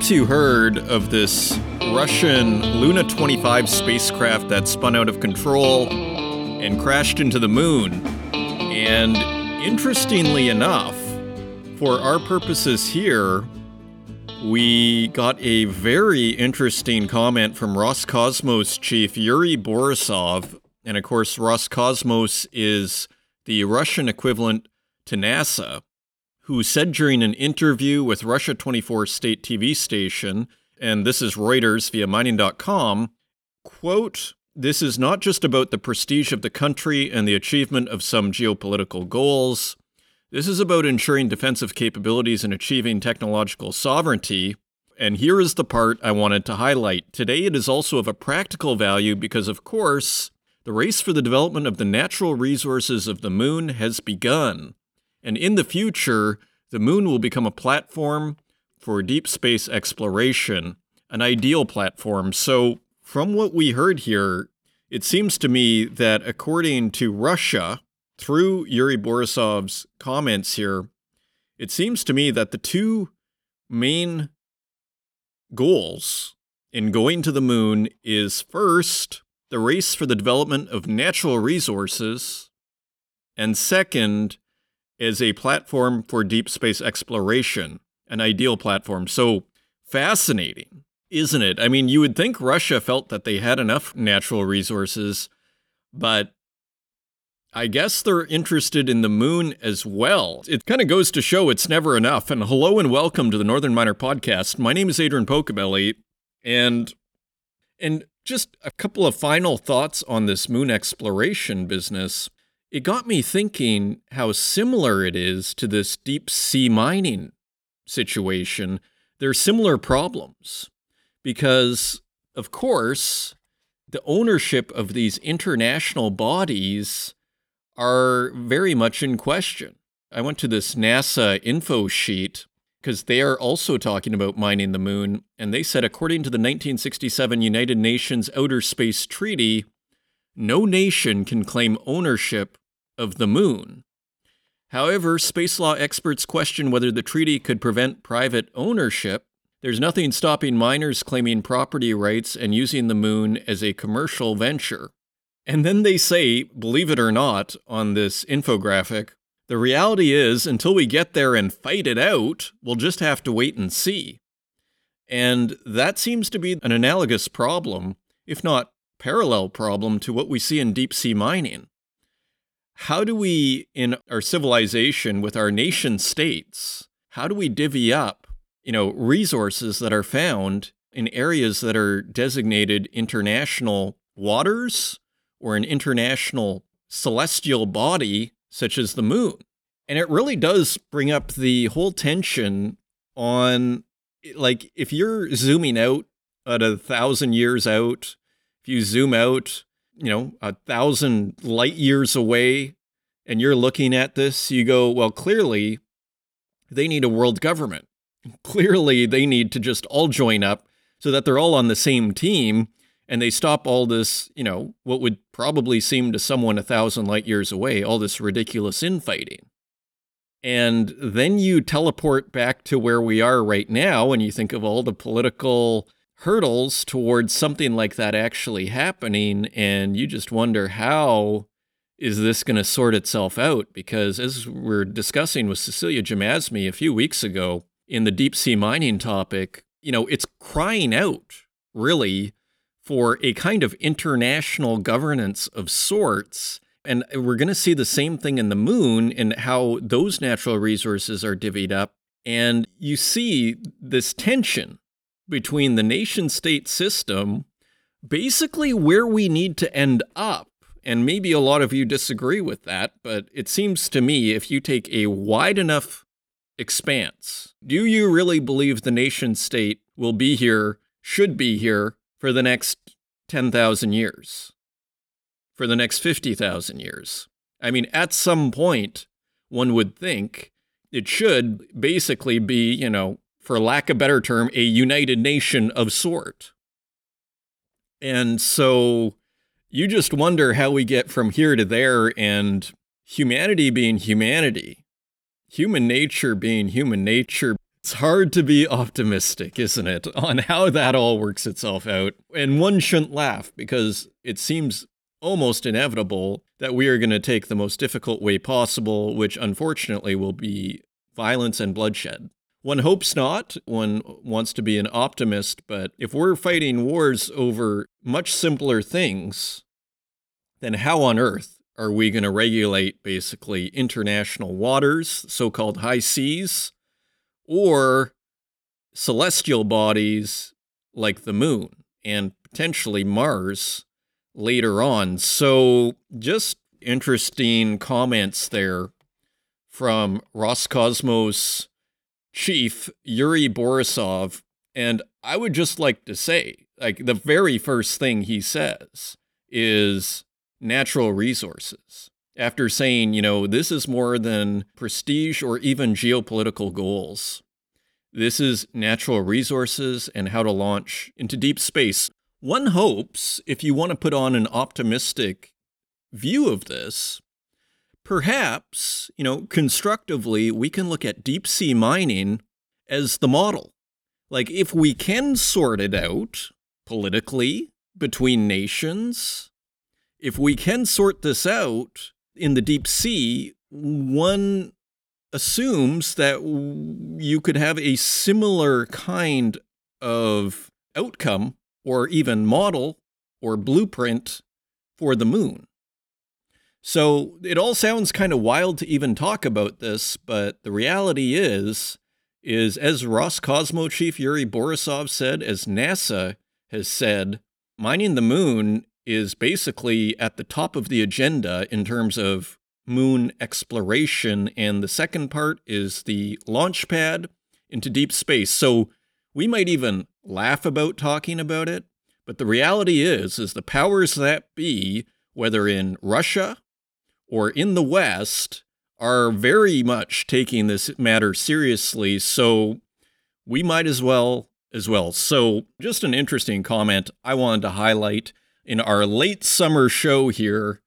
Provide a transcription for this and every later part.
Perhaps you heard of this Russian Luna 25 spacecraft that spun out of control and crashed into the moon. And interestingly enough, for our purposes here, we got a very interesting comment from Roscosmos chief Yuri Borisov. And of course, Roscosmos is the Russian equivalent to NASA who said during an interview with Russia 24 state TV station, and this is Reuters via mining.com, quote, this is not just about the prestige of the country and the achievement of some geopolitical goals. This is about ensuring defensive capabilities and achieving technological sovereignty. And here is the part I wanted to highlight. Today, it is also of a practical value because, of course, the race for the development of the natural resources of the moon has begun. And in the future, the moon will become a platform for deep space exploration, an ideal platform. So, from what we heard here, it seems to me that according to Russia, through Yuri Borisov's comments here, it seems to me that the two main goals in going to the moon is first, the race for the development of natural resources, and second, is a platform for deep space exploration, an ideal platform. So fascinating, isn't it? I mean, you would think Russia felt that they had enough natural resources, but I guess they're interested in the moon as well. It kind of goes to show it's never enough. And hello and welcome to the Northern Miner podcast. My name is Adrian Pocobelli, and and just a couple of final thoughts on this moon exploration business it got me thinking how similar it is to this deep sea mining situation. There are similar problems because, of course, the ownership of these international bodies are very much in question. I went to this NASA info sheet because they are also talking about mining the moon, and they said, according to the 1967 United Nations Outer Space Treaty, no nation can claim ownership of the moon. However, space law experts question whether the treaty could prevent private ownership. There's nothing stopping miners claiming property rights and using the moon as a commercial venture. And then they say, believe it or not, on this infographic, the reality is, until we get there and fight it out, we'll just have to wait and see. And that seems to be an analogous problem, if not parallel problem, to what we see in deep sea mining how do we, in our civilization with our nation states, how do we divvy up, you know, resources that are found in areas that are designated international waters or an international celestial body such as the moon? And it really does bring up the whole tension on, like, if you're zooming out at a thousand years out, if you zoom out you know, a thousand light years away, and you're looking at this, you go, well, clearly they need a world government. Clearly they need to just all join up so that they're all on the same team and they stop all this, you know, what would probably seem to someone a thousand light years away, all this ridiculous infighting. And then you teleport back to where we are right now and you think of all the political hurdles towards something like that actually happening. And you just wonder how is this going to sort itself out? Because as we're discussing with Cecilia Jamasmie a few weeks ago in the deep sea mining topic, you know, it's crying out really for a kind of international governance of sorts. And we're going to see the same thing in the moon and how those natural resources are divvied up. And you see this tension between the nation state system, basically where we need to end up. And maybe a lot of you disagree with that, but it seems to me if you take a wide enough expanse, do you really believe the nation state will be here, should be here for the next 10,000 years? For the next 50,000 years? I mean, at some point, one would think it should basically be, you know, for lack of a better term, a united nation of sort. And so you just wonder how we get from here to there and humanity being humanity, human nature being human nature. It's hard to be optimistic, isn't it, on how that all works itself out. And one shouldn't laugh because it seems almost inevitable that we are going to take the most difficult way possible, which unfortunately will be violence and bloodshed. One hopes not. One wants to be an optimist, but if we're fighting wars over much simpler things, then how on earth are we going to regulate basically international waters, so called high seas, or celestial bodies like the moon and potentially Mars later on? So, just interesting comments there from Roscosmos chief Yuri Borisov. And I would just like to say, like, the very first thing he says is natural resources. After saying, you know, this is more than prestige or even geopolitical goals. This is natural resources and how to launch into deep space. One hopes, if you want to put on an optimistic view of this, perhaps, you know, constructively, we can look at deep sea mining as the model. Like, if we can sort it out politically between nations, if we can sort this out in the deep sea, one assumes that you could have a similar kind of outcome or even model or blueprint for the moon. So it all sounds kind of wild to even talk about this, but the reality is is as Roscosmo chief Yuri Borisov said, as NASA has said, mining the moon is basically at the top of the agenda in terms of moon exploration. And the second part is the launch pad into deep space. So we might even laugh about talking about it. But the reality is, is the powers that be, whether in Russia or in the West, are very much taking this matter seriously. So we might as well as well. So just an interesting comment I wanted to highlight in our late summer show here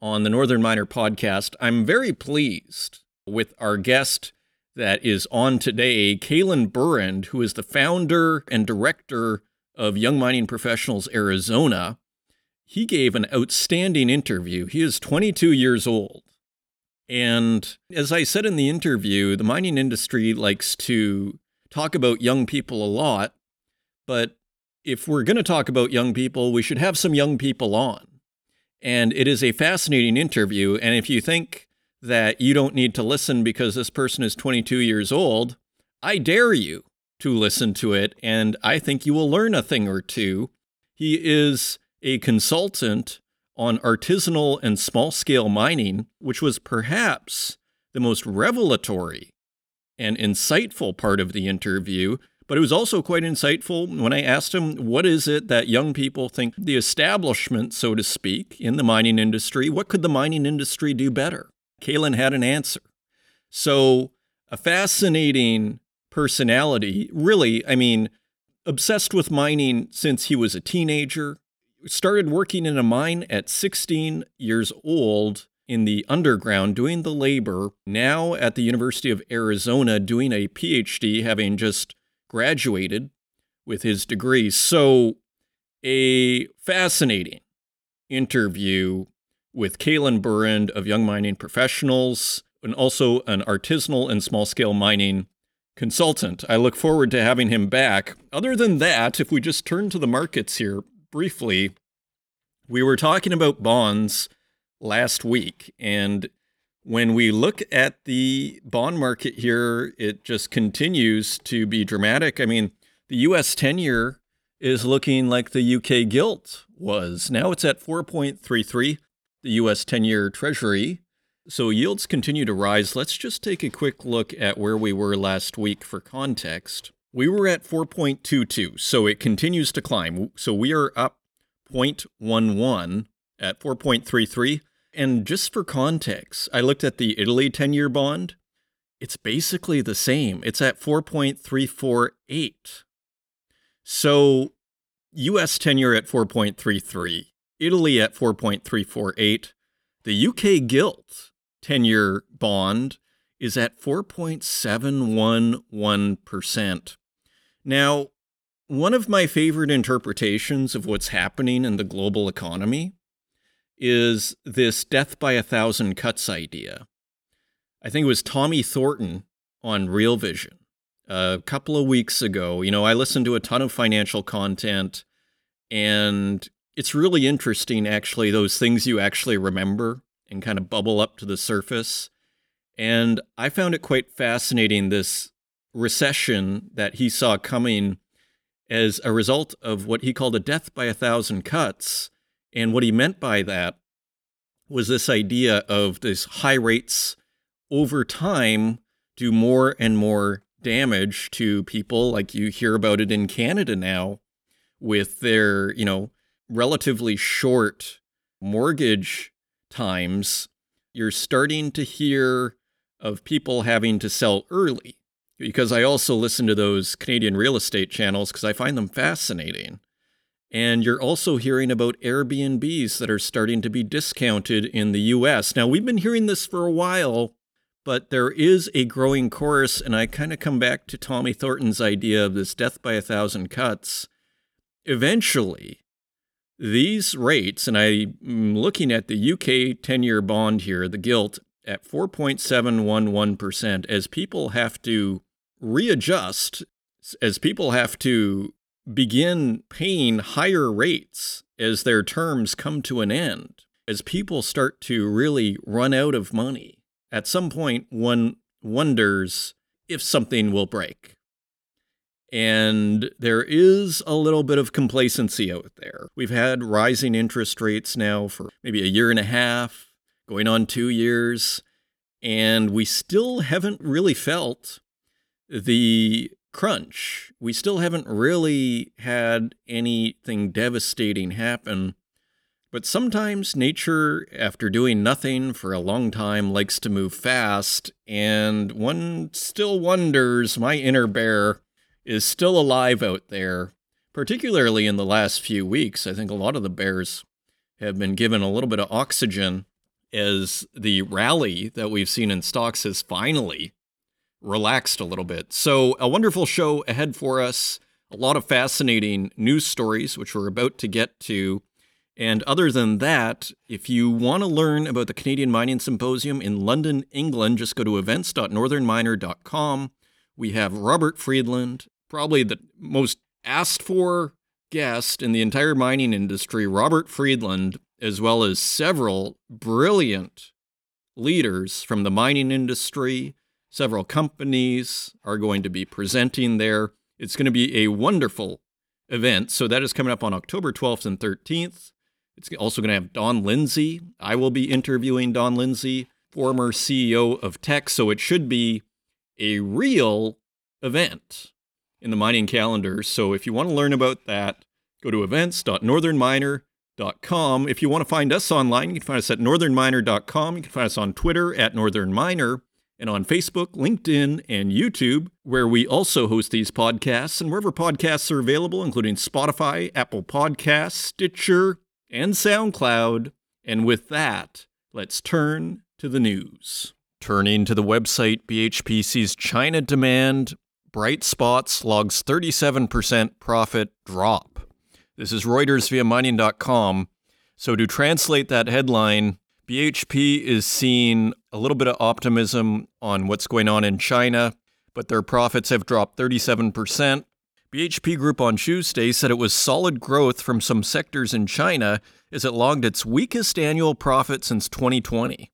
on the Northern Miner podcast. I'm very pleased with our guest that is on today, Caelen Burand, who is the founder and director of Young Mining Professionals Arizona. He gave an outstanding interview. He is 22 years old. And as I said in the interview, the mining industry likes to talk about young people a lot, but if we're going to talk about young people, we should have some young people on. And it is a fascinating interview. And if you think that you don't need to listen because this person is 22 years old, I dare you to listen to it. And I think you will learn a thing or two. He is a consultant on artisanal and small scale mining, which was perhaps the most revelatory and insightful part of the interview but it was also quite insightful when I asked him, what is it that young people think the establishment, so to speak, in the mining industry, what could the mining industry do better? Caelen had an answer. So, a fascinating personality, really, I mean, obsessed with mining since he was a teenager, started working in a mine at 16 years old in the underground doing the labor, now at the University of Arizona doing a PhD, having just graduated with his degree. So, a fascinating interview with Caelen Burand of Young Mining Professionals and also an artisanal and small scale mining consultant. I look forward to having him back. Other than that, if we just turn to the markets here briefly, we were talking about bonds last week, and when we look at the bond market here, it just continues to be dramatic. I mean, the US 10 year is looking like the UK gilt was. Now it's at 4.33, the US 10 year Treasury. So yields continue to rise. Let's just take a quick look at where we were last week for context. We were at 4.22, so it continues to climb. So we are up 0.11 at 4.33. And just for context, I looked at the Italy 10 year bond. It's basically the same. It's at 4.348. So US 10 year at 4.33, Italy at 4.348. The UK gilt 10 year bond is at 4.711%. Now, one of my favorite interpretations of what's happening in the global economy is this death by a thousand cuts idea. I think it was Tommy Thornton on Real Vision a couple of weeks ago. You know, I listened to a ton of financial content, and it's really interesting, actually, those things you actually remember and kind of bubble up to the surface. And I found it quite fascinating this recession that he saw coming as a result of what he called a death by a thousand cuts. And what he meant by that was this idea of these high rates over time do more and more damage to people like you hear about it in Canada now with their, you know, relatively short mortgage times. You're starting to hear of people having to sell early because I also listen to those Canadian real estate channels because I find them fascinating. And you're also hearing about Airbnbs that are starting to be discounted in the US. Now, we've been hearing this for a while, but there is a growing chorus, and I kind of come back to Tommy Thornton's idea of this death by a thousand cuts. Eventually, these rates, and I'm looking at the UK 10 year bond here, the gilt, at 4.711%, as people have to readjust, as people have to begin paying higher rates as their terms come to an end, as people start to really run out of money. At some point, one wonders if something will break. And there is a little bit of complacency out there. We've had rising interest rates now for maybe a year and a half, going on two years, and we still haven't really felt the crunch. We still haven't really had anything devastating happen. But sometimes nature, after doing nothing for a long time, likes to move fast, and one still wonders my inner bear is still alive out there, particularly in the last few weeks. I think a lot of the bears have been given a little bit of oxygen as the rally that we've seen in stocks has finally relaxed a little bit. So, a wonderful show ahead for us. A lot of fascinating news stories, which we're about to get to. And other than that, if you want to learn about the Canadian Mining Symposium in London, England, just go to events.northernminer.com. We have Robert Friedland, probably the most asked for guest in the entire mining industry, Robert Friedland, as well as several brilliant leaders from the mining industry, Several companies are going to be presenting there. It's going to be a wonderful event. So that is coming up on October 12th and 13th. It's also going to have Don Lindsay. I will be interviewing Don Lindsay, former CEO of Teck. So it should be a real event in the mining calendar. So if you want to learn about that, go to events.northernminer.com. If you want to find us online, you can find us at northernminer.com. You can find us on Twitter at northernminer and on Facebook, LinkedIn, and YouTube, where we also host these podcasts and wherever podcasts are available, including Spotify, Apple Podcasts, Stitcher, and SoundCloud. And with that, let's turn to the news. Turning to the website, BHP sees China demand bright spots logs 37% profit drop. This is Reuters via mining.com. So to translate that headline, BHP is seeing a little bit of optimism on what's going on in China, but their profits have dropped 37%. BHP Group on Tuesday said it was solid growth from some sectors in China as it logged its weakest annual profit since 2020,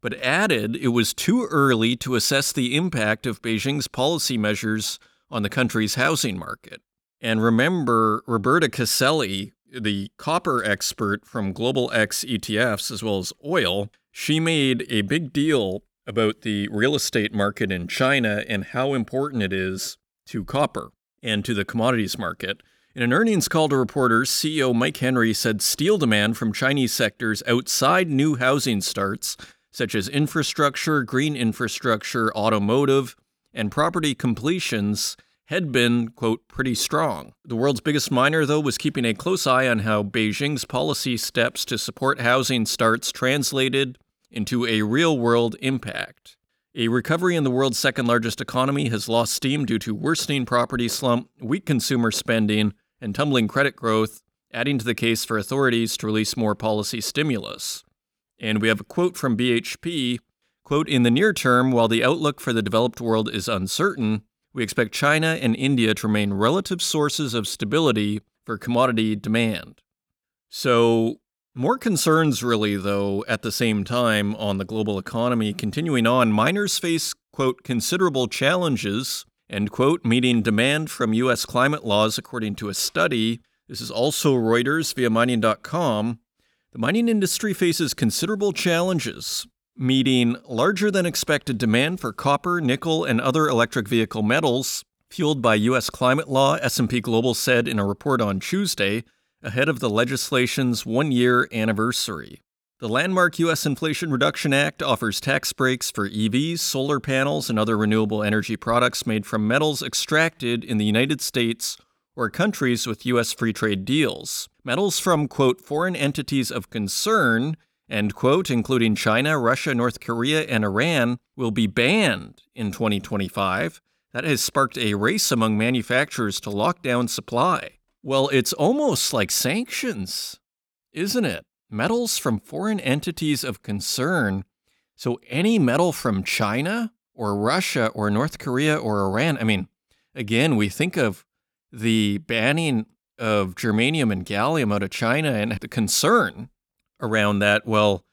but added it was too early to assess the impact of Beijing's policy measures on the country's housing market. And remember, Roberta Caselli, the copper expert from Global X ETFs as well as oil, she made a big deal about the real estate market in China and how important it is to copper and to the commodities market. In an earnings call to reporters, CEO Mike Henry said steel demand from Chinese sectors outside new housing starts, such as infrastructure, green infrastructure, automotive, and property completions, had been, quote, pretty strong. The world's biggest miner, though, was keeping a close eye on how Beijing's policy steps to support housing starts translated into a real world impact. A recovery in the world's second largest economy has lost steam due to worsening property slump, weak consumer spending, and tumbling credit growth, adding to the case for authorities to release more policy stimulus. And we have a quote from BHP quote, In the near term, while the outlook for the developed world is uncertain, we expect China and India to remain relative sources of stability for commodity demand. So, more concerns, really, though, at the same time on the global economy. Continuing on, miners face, quote, considerable challenges, end quote, meeting demand from U.S. climate laws, according to a study. This is also Reuters via mining.com. The mining industry faces considerable challenges, meeting larger than expected demand for copper, nickel, and other electric vehicle metals, fueled by US climate law, S&P Global said in a report on Tuesday, ahead of the legislation's 1-year anniversary. The landmark U.S. Inflation Reduction Act offers tax breaks for EVs, solar panels, and other renewable energy products made from metals extracted in the United States or countries with U.S. free trade deals. Metals from, quote, foreign entities of concern, end quote, including China, Russia, North Korea, and Iran, will be banned in 2025. That has sparked a race among manufacturers to lock down supply. Well, it's almost like sanctions, isn't it? Metals from foreign entities of concern. So any metal from China or Russia or North Korea or Iran, I mean, again, we think of the banning of germanium and gallium out of China and the concern around that. Well,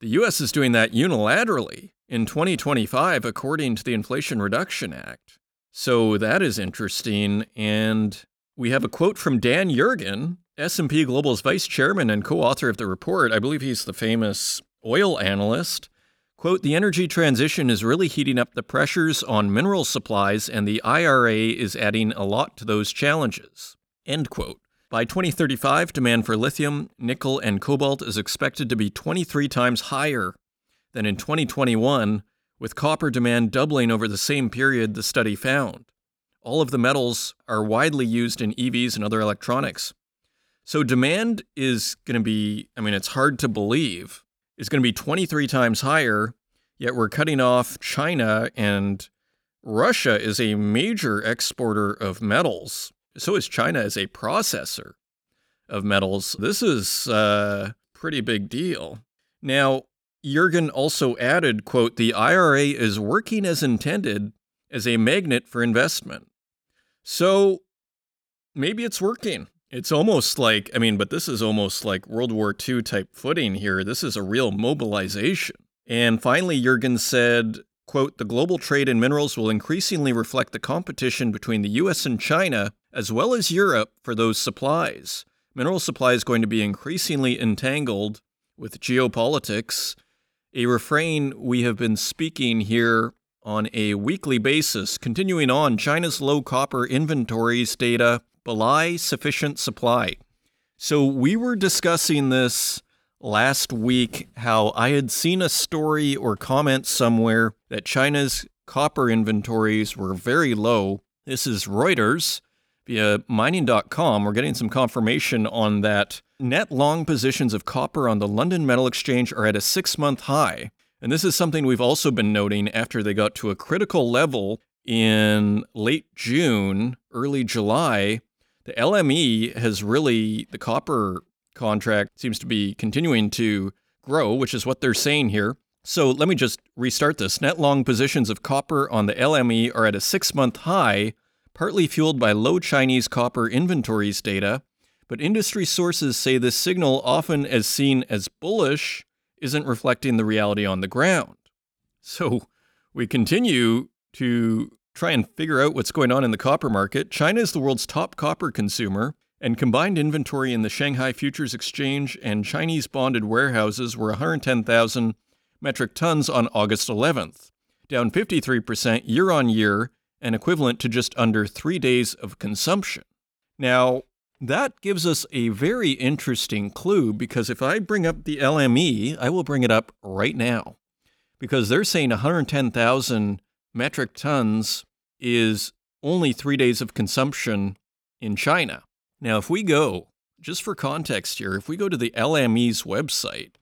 the US is doing that unilaterally in 2025, according to the Inflation Reduction Act. So that is interesting. And we have a quote from Dan Yergin, S&P Global's vice chairman and co-author of the report. I believe he's the famous oil analyst. Quote, the energy transition is really heating up the pressures on mineral supplies, and the IRA is adding a lot to those challenges. End quote. By 2035, demand for lithium, nickel, and cobalt is expected to be 23 times higher than in 2021, with copper demand doubling over the same period, the study found. All of the metals are widely used in EVs and other electronics. So demand is going to be, I mean, it's hard to believe is going to be 23 times higher, yet we're cutting off China and Russia is a major exporter of metals. So is China as a processor of metals. This is a pretty big deal. Now, Yergin also added, quote, the IRA is working as intended as a magnet for investment. So maybe it's working. It's almost like, I mean, but this is almost like World War II type footing here. This is a real mobilization. And finally, Yergin said, quote, the global trade in minerals will increasingly reflect the competition between the US and China, as well as Europe, for those supplies. Mineral supply is going to be increasingly entangled with geopolitics, a refrain we have been speaking here on a weekly basis. Continuing on, China's low copper inventories data belie sufficient supply. So we were discussing this last week how I had seen a story or comment somewhere that China's copper inventories were very low. This is Reuters via mining.com. We're getting some confirmation on that. Net long positions of copper on the London Metal Exchange are at a six month high. And this is something we've also been noting after they got to a critical level in late June, early July the LME has really, the copper contract seems to be continuing to grow, which is what they're saying here. So let me just restart this. Net long positions of copper on the LME are at a six month high, partly fueled by low Chinese copper inventories data. But industry sources say this signal, often as seen as bullish, isn't reflecting the reality on the ground. So we continue to try and figure out what's going on in the copper market, China is the world's top copper consumer, and combined inventory in the Shanghai Futures Exchange and Chinese bonded warehouses were 110,000 metric tons on August 11th, down 53% year on year and equivalent to just under three days of consumption. Now, that gives us a very interesting clue because if I bring up the LME, I will bring it up right now because they're saying 110,000 metric tons is only three days of consumption in China. Now, if we go, just for context here, if we go to the LME's website,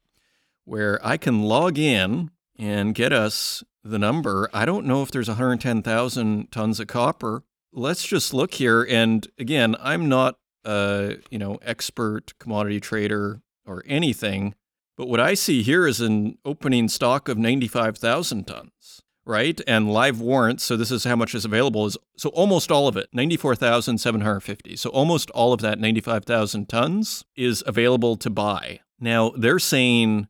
where I can log in and get us the number. I don't know if there's 110,000 tons of copper. Let's just look here. And again, I'm not a you know expert commodity trader or anything, but what I see here is an opening stock of 95,000 tons, right? And live warrants. So this is how much is available. Is so almost all of it, 94,750. So almost all of that 95,000 tons is available to buy. Now they're saying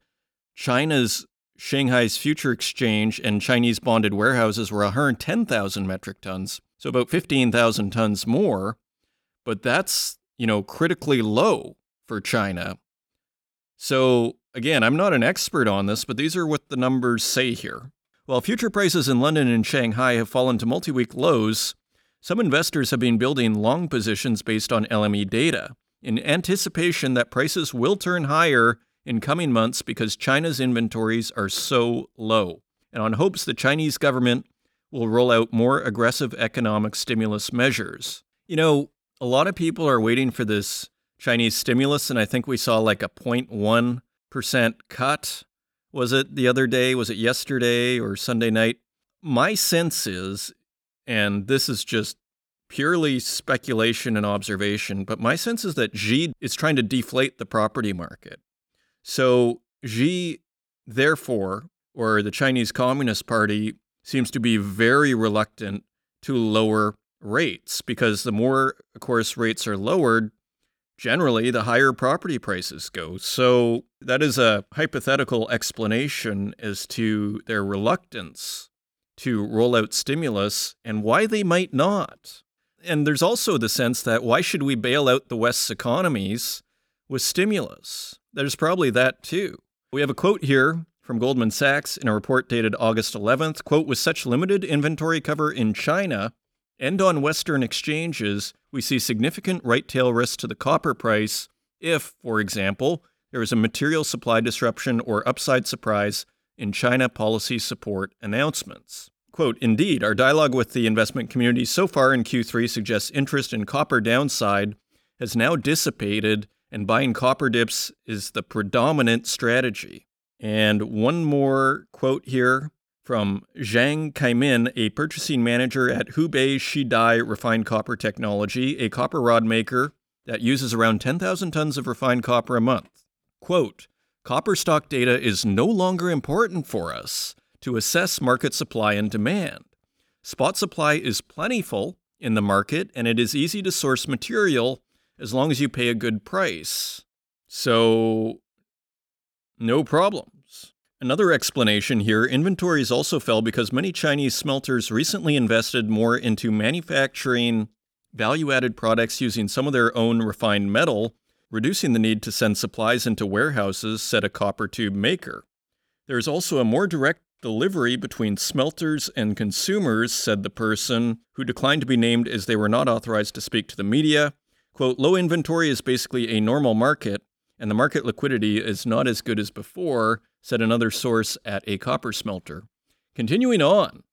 China's Shanghai's future exchange and Chinese bonded warehouses were 110,000 metric tons, so about 15,000 tons more. But that's, you know, critically low for China. So, again, I'm not an expert on this, but these are what the numbers say here. While future prices in London and Shanghai have fallen to multi week lows, some investors have been building long positions based on LME data in anticipation that prices will turn higher in coming months because China's inventories are so low, and on hopes the Chinese government will roll out more aggressive economic stimulus measures. You know, a lot of people are waiting for this Chinese stimulus, and I think we saw like a 0.1% cut. Was it the other day? Was it yesterday or Sunday night? My sense is, and this is just purely speculation and observation, but my sense is that Xi is trying to deflate the property market. So Xi, therefore, or the Chinese Communist Party, seems to be very reluctant to lower rates because the more, of course, rates are lowered, generally the higher property prices go. So that is a hypothetical explanation as to their reluctance to roll out stimulus and why they might not. And there's also the sense that why should we bail out the West's economies with stimulus? There's probably that too. We have a quote here from Goldman Sachs in a report dated August 11th. Quote, with such limited inventory cover in China and on Western exchanges, we see significant right tail risk to the copper price if, for example, there is a material supply disruption or upside surprise in China policy support announcements. Quote, indeed, our dialogue with the investment community so far in Q3 suggests interest in copper downside has now dissipated and buying copper dips is the predominant strategy. And one more quote here from Zhang Kaimin, a purchasing manager at Hubei Shidai Refined Copper Technology, a copper rod maker that uses around 10,000 tons of refined copper a month. Quote, Copper stock data is no longer important for us to assess market supply and demand. Spot supply is plentiful in the market, and it is easy to source material as long as you pay a good price. So, no problems. Another explanation here inventories also fell because many Chinese smelters recently invested more into manufacturing value added products using some of their own refined metal, reducing the need to send supplies into warehouses, said a copper tube maker. There is also a more direct delivery between smelters and consumers, said the person, who declined to be named as they were not authorized to speak to the media. Quote, low inventory is basically a normal market, and the market liquidity is not as good as before, said another source at a copper smelter. Continuing on,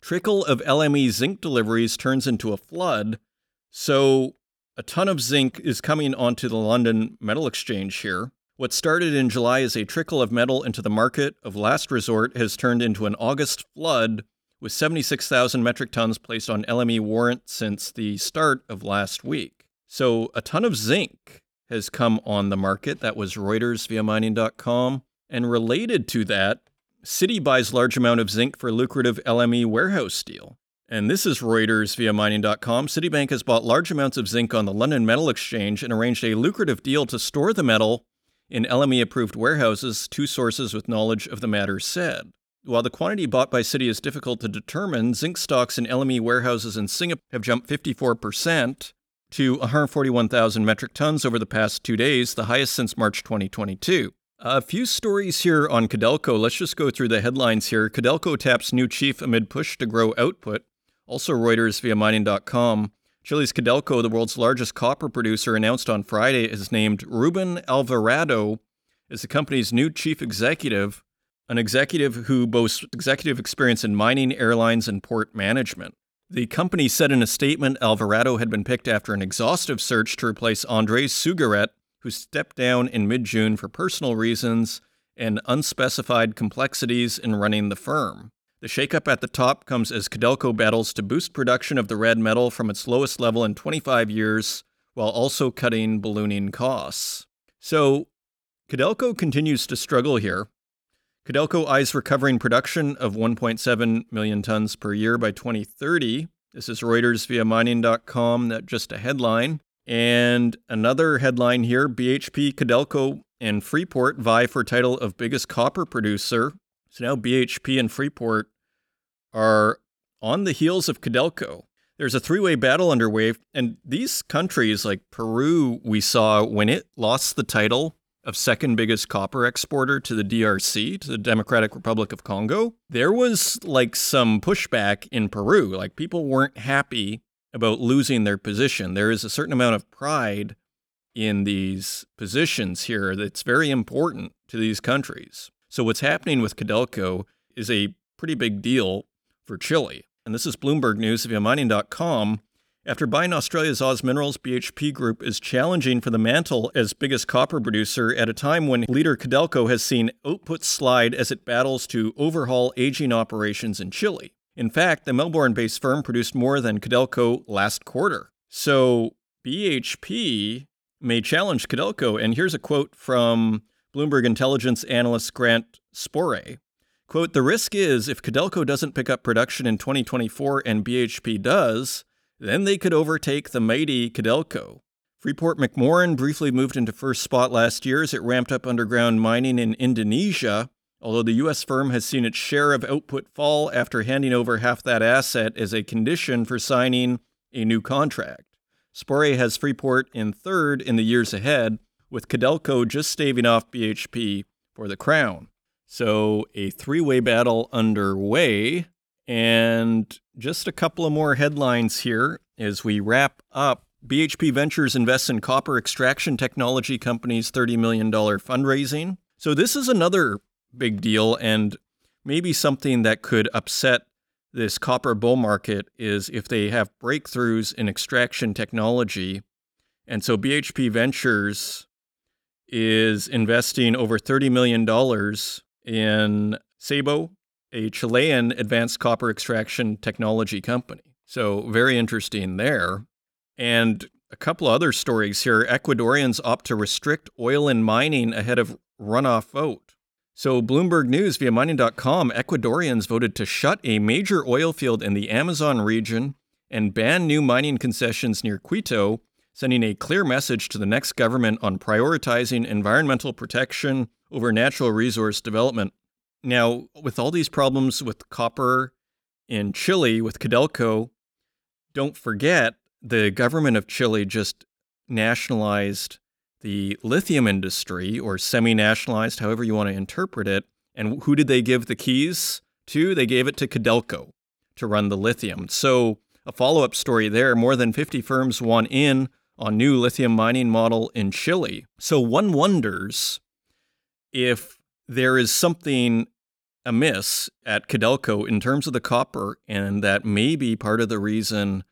trickle of LME zinc deliveries turns into a flood. So a ton of zinc is coming onto the London Metal Exchange here. What started in July as a trickle of metal into the market of last resort has turned into an August flood, with 76,000 metric tons placed on LME warrant since the start of last week. So a ton of zinc has come on the market. That was Reuters via mining.com. And related to that, Citi buys large amount of zinc for lucrative LME warehouse deal. And this is Reuters via mining.com. Citibank has bought large amounts of zinc on the London Metal Exchange and arranged a lucrative deal to store the metal in LME approved warehouses, two sources with knowledge of the matter said. While the quantity bought by Citi is difficult to determine, zinc stocks in LME warehouses in Singapore have jumped 54%, to 141,000 metric tons over the past two days, the highest since March 2022. A few stories here on Codelco. Let's just go through the headlines here. Codelco taps new chief amid push to grow output. Also, Reuters via mining.com. Chile's Codelco, the world's largest copper producer, announced on Friday is named Ruben Alvarado as the company's new chief executive, an executive who boasts executive experience in mining, airlines, and port management. The company said in a statement Alvarado had been picked after an exhaustive search to replace Andres Sougarret, who stepped down in mid June for personal reasons and unspecified complexities in running the firm. The shakeup at the top comes as Codelco battles to boost production of the red metal from its lowest level in 25 years while also cutting ballooning costs. So, Codelco continues to struggle here. Codelco eyes recovering production of 1.7 million tons per year by 2030. This is Reuters via mining.com, that just a headline. And another headline here BHP, Codelco, and Freeport vie for title of biggest copper producer. So now BHP and Freeport are on the heels of Codelco. There's a three way battle underway, and these countries, like Peru, we saw when it lost the title of second biggest copper exporter to the DRC, to the Democratic Republic of Congo, there was like some pushback in Peru. Like people weren't happy about losing their position. There is a certain amount of pride in these positions here that's very important to these countries. So, what's happening with Codelco is a pretty big deal for Chile. And this is Bloomberg News via mining.com. After buying Australia's Oz Minerals, BHP Group is challenging for the mantle as biggest copper producer at a time when leader Codelco has seen output slide as it battles to overhaul aging operations in Chile. In fact, the Melbourne based firm produced more than Codelco last quarter. So BHP may challenge Codelco. And here's a quote from Bloomberg intelligence analyst Grant Sporre. Quote, the risk is if Codelco doesn't pick up production in 2024 and BHP does, then they could overtake the mighty Codelco. Freeport McMoran briefly moved into first spot last year as it ramped up underground mining in Indonesia, although the U.S. firm has seen its share of output fall after handing over half that asset as a condition for signing a new contract. Sporre has Freeport in third in the years ahead, with Codelco just staving off BHP for the crown. So a three way battle underway. And just a couple of more headlines here as we wrap up. BHP Ventures invests in copper extraction technology company's $30 million fundraising. So, this is another big deal and maybe something that could upset this copper bull market is if they have breakthroughs in extraction technology. And so BHP Ventures is investing over $30 million in Ceibo, a Chilean advanced copper extraction technology company. So, very interesting there. And a couple other stories here. Ecuadorians opt to restrict oil and mining ahead of runoff vote. So, Bloomberg News via mining.com Ecuadorians voted to shut a major oil field in the Amazon region and ban new mining concessions near Quito sending a clear message to the next government on prioritizing environmental protection over natural resource development. Now, with all these problems with copper in Chile, with Codelco, don't forget the government of Chile just nationalized the lithium industry or semi nationalized, however you want to interpret it. And who did they give the keys to? They gave it to Codelco to run the lithium. So, a follow up story there more than 50 firms want in on new lithium mining model in Chile. So one wonders if there is something amiss at Codelco in terms of the copper, and that maybe part of the reason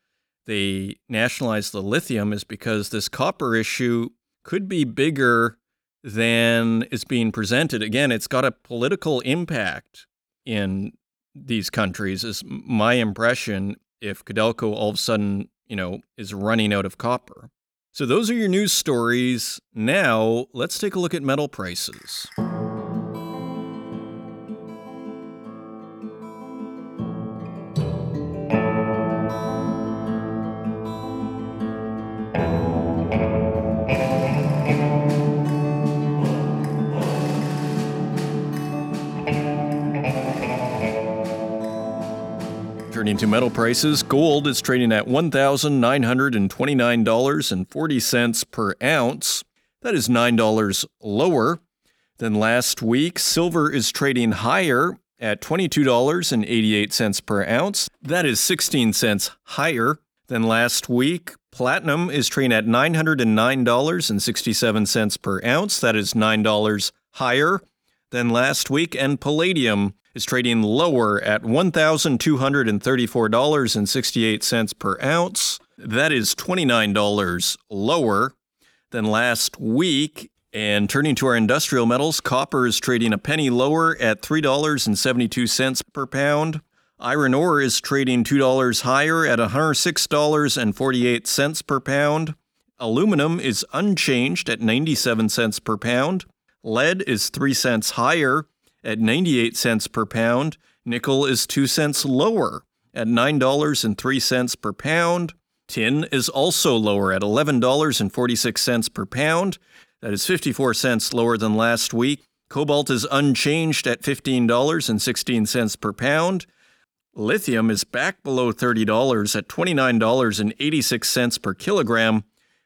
they nationalized the lithium is because this copper issue could be bigger than is being presented. Again, it's got a political impact in these countries, is my impression. If Codelco all of a sudden, you know, is running out of copper. So, those are your news stories. Now, let's take a look at metal prices. To metal prices, gold is trading at $1,929.40 per ounce. That is $9 lower than last week. Silver is trading higher at $22.88 per ounce. That is 16 cents higher than last week. Platinum is trading at $909.67 per ounce. That is $9 higher than last week. And palladium is trading lower at $1,234.68 per ounce. That is $29 lower than last week. And turning to our industrial metals, copper is trading a penny lower at $3.72 per pound. Iron ore is trading $2 higher at $106.48 per pound. Aluminum is unchanged at 97 cents per pound. Lead is 3 cents higher at 98 cents per pound. Nickel is 2 cents lower at $9.03 per pound. Tin is also lower at $11.46 per pound. That is 54 cents lower than last week. Cobalt is unchanged at $15.16 per pound. Lithium is back below $30 at $29.86 per kilogram.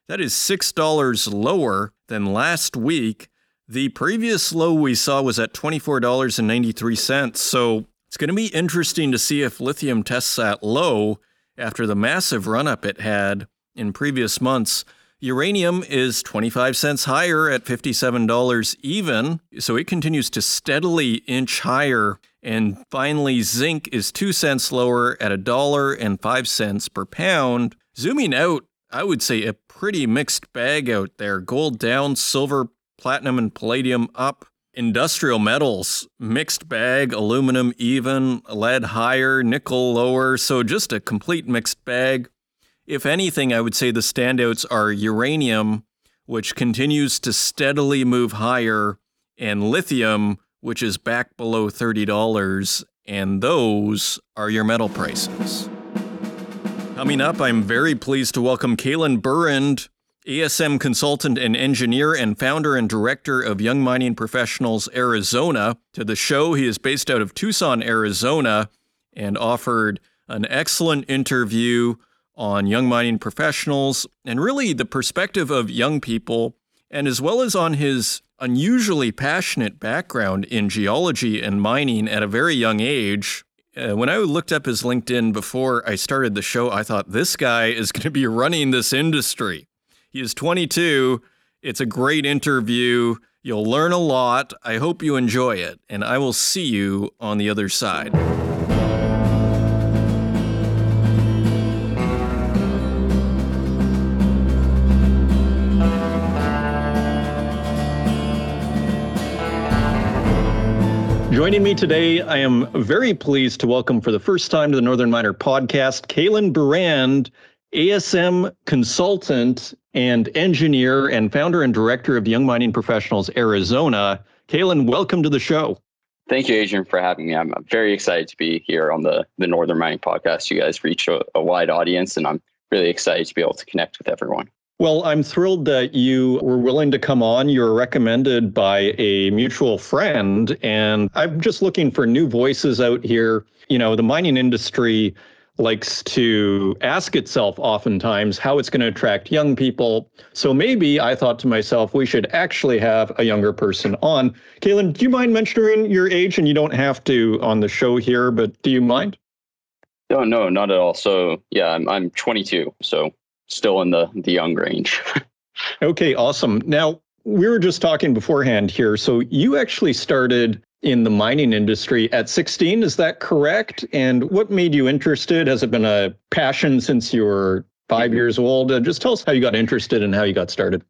That is $6 lower than last week. The previous low we saw was at $24.93. So it's going to be interesting to see if lithium tests that low after the massive run up it had in previous months. Uranium is 25 cents higher at $57 even, so it continues to steadily inch higher. And finally, zinc is 2 cents lower at a dollar and 5 cents per pound. Zooming out, I would say a pretty mixed bag out there. Gold down, silver, platinum, and palladium up. Industrial metals, mixed bag, aluminum even, lead higher, nickel lower, so just a complete mixed bag. If anything, I would say the standouts are uranium, which continues to steadily move higher, and lithium, which is back below $30, and those are your metal prices. Coming up, I'm very pleased to welcome Caelen Burand, ASM consultant and engineer and founder and director of Young Mining Professionals Arizona, to the show. He is based out of Tucson, Arizona, and offered an excellent interview on young mining professionals and really the perspective of young people, and as well as on his unusually passionate background in geology and mining at a very young age. Uh, when I looked up his LinkedIn before I started the show, I thought this guy is going to be running this industry. He is 22. It's a great interview. You'll learn a lot. I hope you enjoy it, and I will see you on the other side. Joining me today, I am very pleased to welcome for the first time to the Northern Miner podcast, Caelen Burand, ASM consultant and engineer and founder and director of Young Mining Professionals Arizona. Caelen, welcome to the show. Thank you, Adrian, for having me. I'm very excited to be here on the, the Northern Mining podcast. You guys reach a, a wide audience, and I'm really excited to be able to connect with everyone. Well, I'm thrilled that you were willing to come on. You were recommended by a mutual friend, and I'm just looking for new voices out here. You know, the mining industry likes to ask itself oftentimes how it's going to attract young people. So maybe I thought to myself, we should actually have a younger person on. Caelen, do you mind mentioning your age? And you don't have to on the show here, but do you mind? No, no, not at all. So yeah, I'm I'm 22. So still in the the young range. okay, awesome. Now we were just talking beforehand here. So you actually started in the mining industry at 16, is that correct? And what made you interested? Has it been a passion since you were 5 mm-hmm. years old? Uh, just tell us how you got interested and how you got started.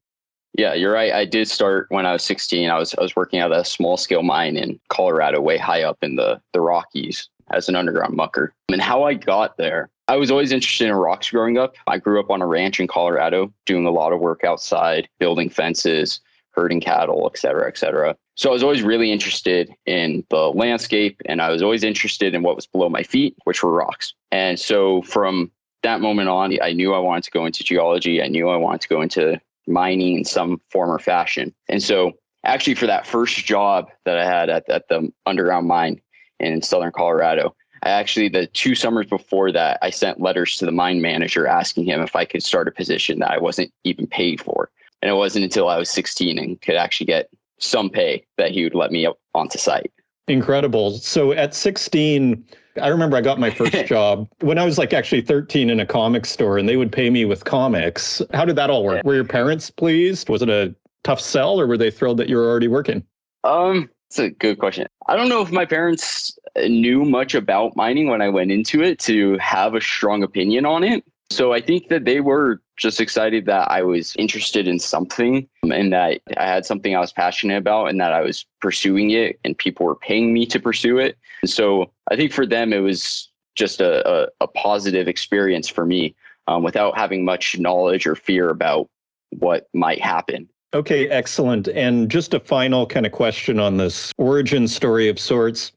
Yeah, you're right. I did start when I was 16. I was I was working at a small scale mine in Colorado, way high up in the the Rockies as an underground mucker. And how I got there, I was always interested in rocks growing up. I grew up on a ranch in Colorado, doing a lot of work outside, building fences, herding cattle, et cetera, et cetera. So I was always really interested in the landscape and I was always interested in what was below my feet, which were rocks. And so from that moment on, I knew I wanted to go into geology. I knew I wanted to go into mining in some form or fashion. And so actually for that first job that I had at, at the underground mine, in Southern Colorado. I actually, the two summers before that, I sent letters to the mine manager asking him if I could start a position that I wasn't even paid for. And it wasn't until I was 16 and could actually get some pay that he would let me up onto site. Incredible. So at 16, I remember I got my first job when I was like actually 13 in a comic store and they would pay me with comics. How did that all work? Were your parents pleased? Was it a tough sell or were they thrilled that you were already working? Um, it's a good question. I don't know if my parents knew much about mining when I went into it to have a strong opinion on it. So I think that they were just excited that I was interested in something and that I had something I was passionate about and that I was pursuing it and people were paying me to pursue it. And so I think for them, it was just a, a, a positive experience for me um, without having much knowledge or fear about what might happen. Okay, excellent. And just a final kind of question on this origin story of sorts.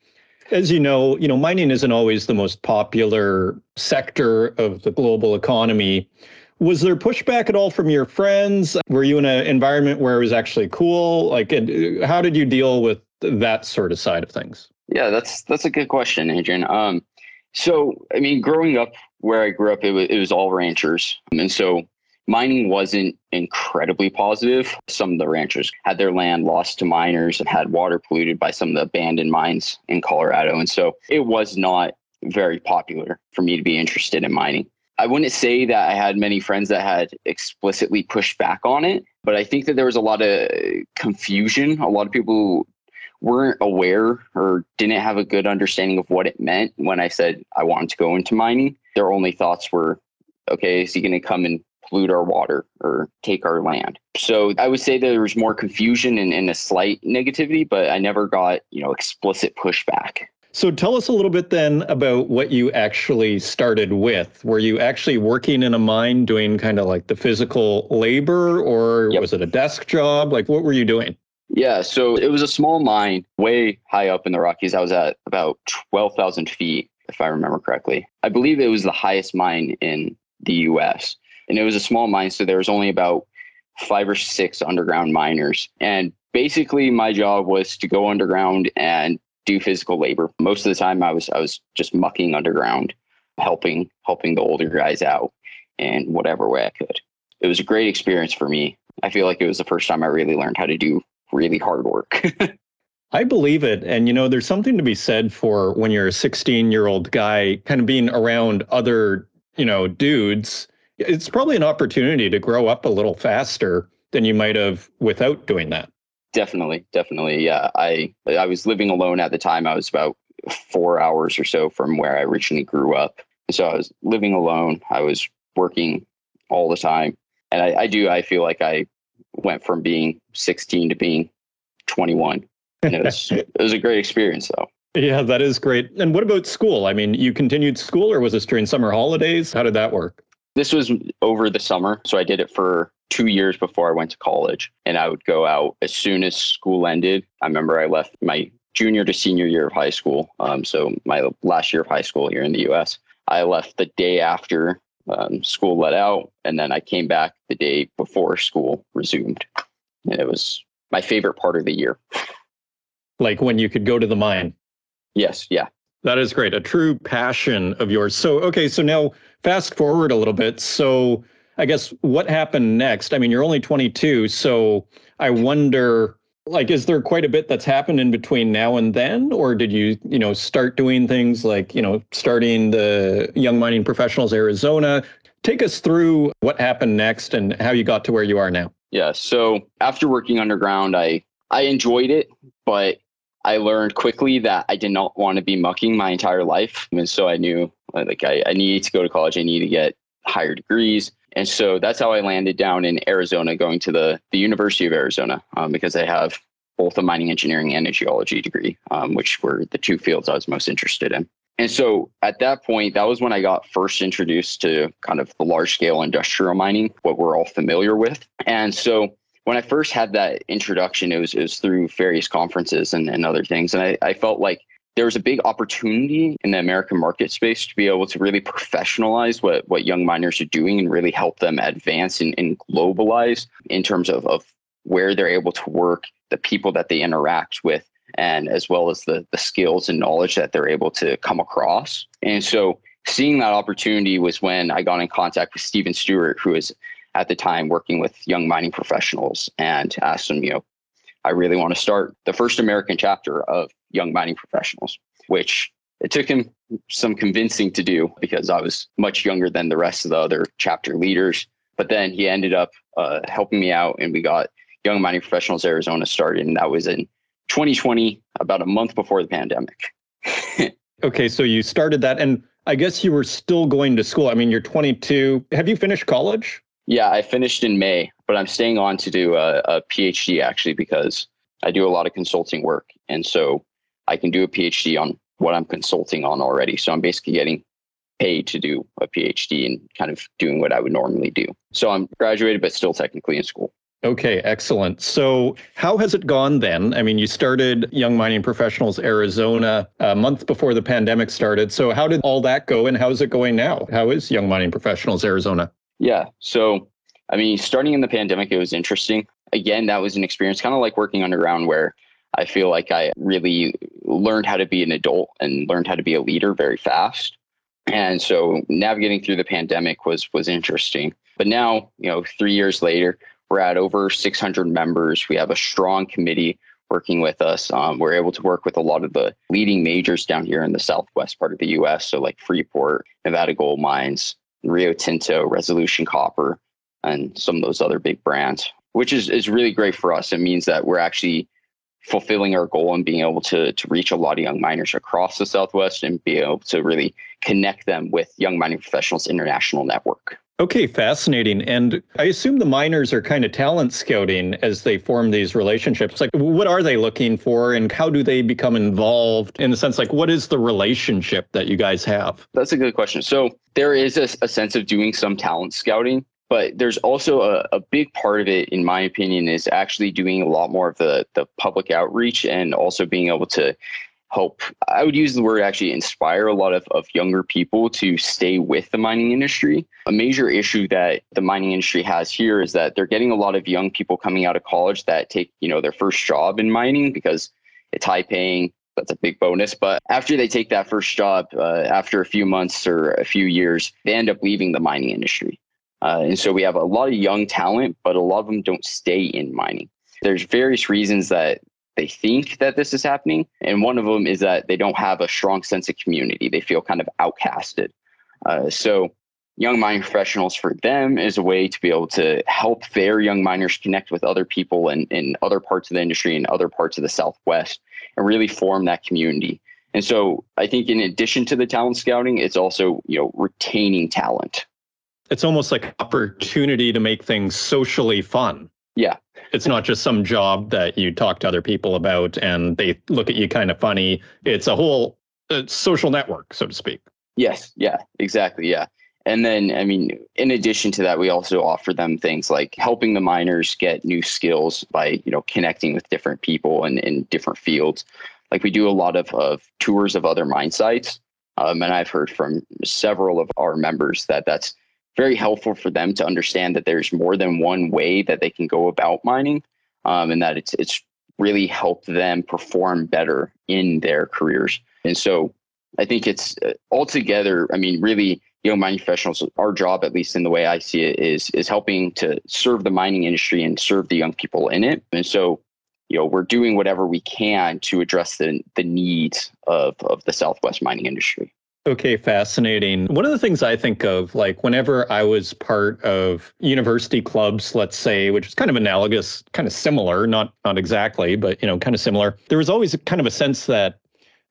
As you know, you know, mining isn't always the most popular sector of the global economy. Was there pushback at all from your friends? Were you in an environment where it was actually cool? Like, how did you deal with that sort of side of things? Yeah, that's that's a good question, Adrian. Um, so, I mean, growing up where I grew up, it was, it was all ranchers, and so mining wasn't incredibly positive. Some of the ranchers had their land lost to miners and had water polluted by some of the abandoned mines in Colorado. And so it was not very popular for me to be interested in mining. I wouldn't say that I had many friends that had explicitly pushed back on it, but I think that there was a lot of confusion. A lot of people weren't aware or didn't have a good understanding of what it meant when I said I wanted to go into mining. Their only thoughts were, okay, is he going to come and pollute our water or take our land. So I would say there was more confusion and, and a slight negativity, but I never got, you know, explicit pushback. So tell us a little bit then about what you actually started with. Were you actually working in a mine doing kind of like the physical labor or yep. was it a desk job? Like what were you doing? Yeah, so it was a small mine way high up in the Rockies. I was at about 12,000 feet, if I remember correctly. I believe it was the highest mine in the US and it was a small mine, so there was only about five or six underground miners. And basically, my job was to go underground and do physical labor. Most of the time, I was I was just mucking underground, helping helping the older guys out in whatever way I could. It was a great experience for me. I feel like it was the first time I really learned how to do really hard work. I believe it. And, you know, there's something to be said for when you're a 16 year old guy kind of being around other, you know, dudes it's probably an opportunity to grow up a little faster than you might have without doing that. Definitely, definitely. Yeah, I I was living alone at the time. I was about four hours or so from where I originally grew up. So I was living alone. I was working all the time, and I, I do. I feel like I went from being 16 to being 21, and it was it was a great experience, though. Yeah, that is great. And what about school? I mean, you continued school, or was this during summer holidays? How did that work? This was over the summer. So I did it for two years before I went to college. And I would go out as soon as school ended. I remember I left my junior to senior year of high school. Um, so my last year of high school here in the US. I left the day after um, school let out. And then I came back the day before school resumed. And it was my favorite part of the year. Like when you could go to the mine. Yes. Yeah. That is great. A true passion of yours. So, okay, so now fast forward a little bit. So, I guess what happened next? I mean, you're only 22, so I wonder like is there quite a bit that's happened in between now and then or did you, you know, start doing things like, you know, starting the Young Mining Professionals Arizona? Take us through what happened next and how you got to where you are now. Yeah, so after working underground, I I enjoyed it, but I learned quickly that I did not want to be mucking my entire life. And so I knew like I, I needed to go to college. I needed to get higher degrees. And so that's how I landed down in Arizona, going to the, the University of Arizona, um, because I have both a mining engineering and a geology degree, um, which were the two fields I was most interested in. And so at that point, that was when I got first introduced to kind of the large scale industrial mining, what we're all familiar with. And so when I first had that introduction, it was, it was through various conferences and, and other things. And I, I felt like there was a big opportunity in the American market space to be able to really professionalize what, what young miners are doing and really help them advance and, and globalize in terms of, of where they're able to work, the people that they interact with, and as well as the, the skills and knowledge that they're able to come across. And so seeing that opportunity was when I got in contact with Stephen Stewart, who is at the time working with young mining professionals and asked him, you know, I really want to start the first American chapter of young mining professionals, which it took him some convincing to do because I was much younger than the rest of the other chapter leaders. But then he ended up uh, helping me out, and we got Young Mining Professionals Arizona started, and that was in 2020, about a month before the pandemic. okay, so you started that, and I guess you were still going to school. I mean, you're 22. Have you finished college? Yeah, I finished in May, but I'm staying on to do a, a PhD actually because I do a lot of consulting work. And so I can do a PhD on what I'm consulting on already. So I'm basically getting paid to do a PhD and kind of doing what I would normally do. So I'm graduated, but still technically in school. Okay, excellent. So, how has it gone then? I mean, you started Young Mining Professionals Arizona a month before the pandemic started. So, how did all that go and how is it going now? How is Young Mining Professionals Arizona? Yeah. So, I mean, starting in the pandemic, it was interesting. Again, that was an experience kind of like working underground where I feel like I really learned how to be an adult and learned how to be a leader very fast. And so navigating through the pandemic was was interesting. But now, you know, 3 years later, we're at over 600 members. We have a strong committee working with us. Um, we're able to work with a lot of the leading majors down here in the southwest part of the US. So, like Freeport, Nevada Gold Mines, Rio Tinto, Resolution Copper, and some of those other big brands, which is, is really great for us. It means that we're actually fulfilling our goal and being able to, to reach a lot of young miners across the southwest and be able to really connect them with Young Mining Professionals International Network. Okay, fascinating. And I assume the miners are kind of talent scouting as they form these relationships. Like, what are they looking for and how do they become involved in the sense, like, what is the relationship that you guys have? That's a good question. So, there is a, a sense of doing some talent scouting, but there's also a, a big part of it, in my opinion, is actually doing a lot more of the, the public outreach and also being able to help i would use the word actually inspire a lot of, of younger people to stay with the mining industry. A major issue that the mining industry has here is that they're getting a lot of young people coming out of college that take you know their first job in mining because it's high paying that's a big bonus. But after they take that first job uh, after a few months or a few years they end up leaving the mining industry uh, and so we have a lot of young talent but a lot of them don't stay in mining there's various reasons that they think that this is happening. And one of them is that they don't have a strong sense of community. They feel kind of outcasted. Uh, so, young mining professionals for them is a way to be able to help their young miners connect with other people in, in other parts of the industry and other parts of the Southwest and really form that community. And so I think in addition to the talent scouting, it's also, you know, retaining talent. It's almost like opportunity to make things socially fun. Yeah. It's not just some job that you talk to other people about and they look at you kind of funny. It's a whole uh, social network, so to speak. Yes. Yeah. Exactly. Yeah. And then, I mean, in addition to that, we also offer them things like helping the miners get new skills by, you know, connecting with different people in, in different fields. Like we do a lot of, of tours of other mine sites. Um, and I've heard from several of our members that that's very helpful for them to understand that there's more than one way that they can go about mining um, and that it's it's really helped them perform better in their careers. And so i think it's uh, altogether i mean really you know mining professionals our job at least in the way i see it is is helping to serve the mining industry and serve the young people in it. And so you know we're doing whatever we can to address the the needs of of the southwest mining industry Okay, fascinating. One of the things I think of, like whenever I was part of university clubs, let's say, which is kind of analogous, kind of similar, not not exactly, but you know, kind of similar. There was always kind of a sense that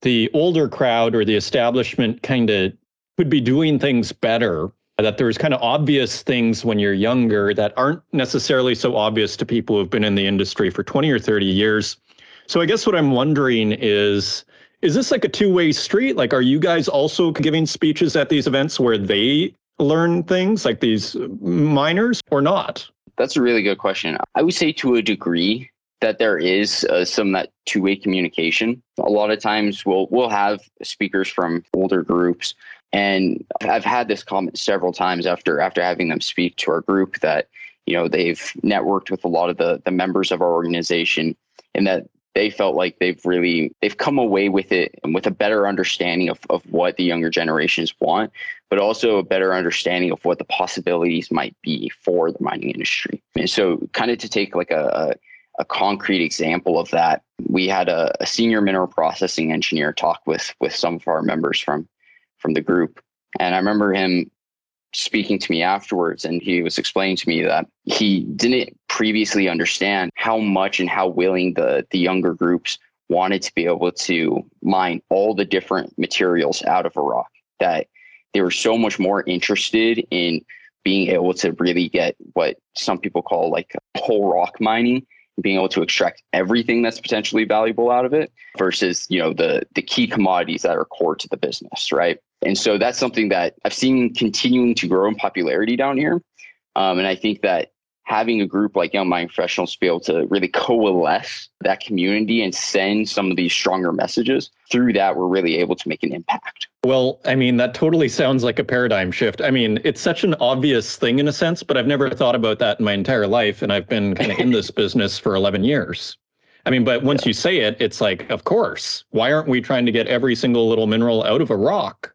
the older crowd or the establishment kind of would be doing things better. That there was kind of obvious things when you're younger that aren't necessarily so obvious to people who've been in the industry for 20 or 30 years. So I guess what I'm wondering is is this like a two-way street? Like, are you guys also giving speeches at these events where they learn things like these minors or not? That's a really good question. I would say to a degree that there is uh, some that two-way communication. A lot of times we'll we'll have speakers from older groups and I've had this comment several times after after having them speak to our group that you know they've networked with a lot of the the members of our organization and that they felt like they've really they've come away with it and with a better understanding of, of what the younger generations want but also a better understanding of what the possibilities might be for the mining industry. And so kind of to take like a, a concrete example of that we had a, a senior mineral processing engineer talk with with some of our members from from the group. And i remember him speaking to me afterwards and he was explaining to me that he didn't previously understand how much and how willing the the younger groups wanted to be able to mine all the different materials out of a rock that they were so much more interested in being able to really get what some people call like whole rock mining being able to extract everything that's potentially valuable out of it versus you know the the key commodities that are core to the business right and so that's something that i've seen continuing to grow in popularity down here um, and i think that having a group like Young Mining Professionals be able to really coalesce that community and send some of these stronger messages through that, we're really able to make an impact. Well, I mean, that totally sounds like a paradigm shift. I mean, it's such an obvious thing in a sense, but I've never thought about that in my entire life. And I've been kind of in this business for 11 years. I mean, but once yeah. you say it, it's like, of course, why aren't we trying to get every single little mineral out of a rock?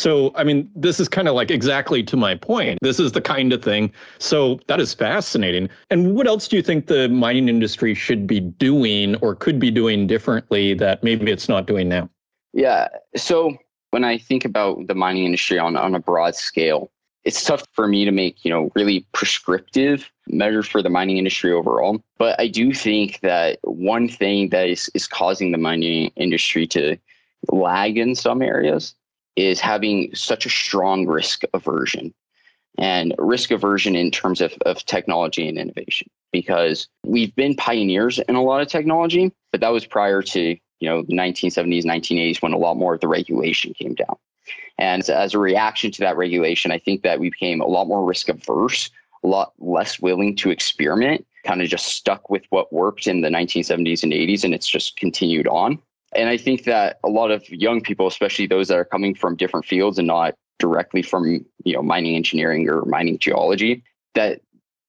So, I mean, this is kind of like exactly to my point. This is the kind of thing. So, that is fascinating. And what else do you think the mining industry should be doing or could be doing differently that maybe it's not doing now? Yeah. So, when I think about the mining industry on, on a broad scale, it's tough for me to make, you know, really prescriptive measures for the mining industry overall. But I do think that one thing that is, is causing the mining industry to lag in some areas is having such a strong risk aversion and risk aversion in terms of, of technology and innovation. Because we've been pioneers in a lot of technology but that was prior to you know the 1970s 1980s when a lot more of the regulation came down. And as a reaction to that regulation i think that we became a lot more risk averse a lot less willing to experiment kind of just stuck with what worked in the 1970s and 80s and it's just continued on and I think that a lot of young people, especially those that are coming from different fields and not directly from you know mining engineering or mining geology, that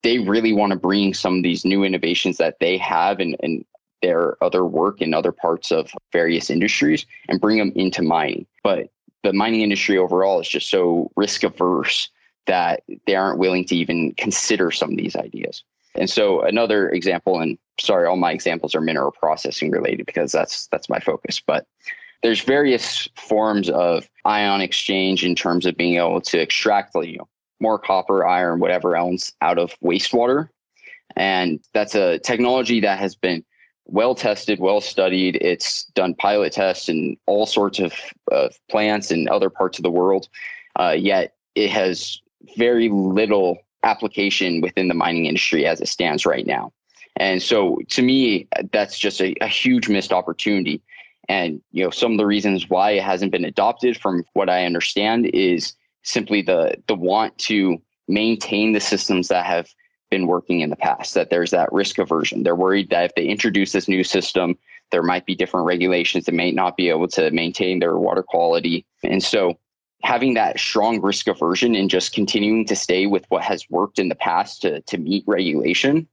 they really want to bring some of these new innovations that they have and, and their other work in other parts of various industries and bring them into mining. But the mining industry overall is just so risk averse that they aren't willing to even consider some of these ideas. And so another example, and sorry, all my examples are mineral processing related because that's that's my focus. But there's various forms of ion exchange in terms of being able to extract you know, more copper, iron, whatever else out of wastewater. And that's a technology that has been well tested, well studied. It's done pilot tests in all sorts of, of plants in other parts of the world. Uh, yet it has very little application within the mining industry as it stands right now. And so to me, that's just a, a, huge missed opportunity. And you know, some of the reasons why it hasn't been adopted, from what I understand, is simply the the want to maintain the systems that have been working in the past. That there's that risk aversion. They're worried that if they introduce this new system, there might be different regulations that may not be able to maintain their water quality. And so having that strong risk aversion and just continuing to stay with what has worked in the past to, to meet regulation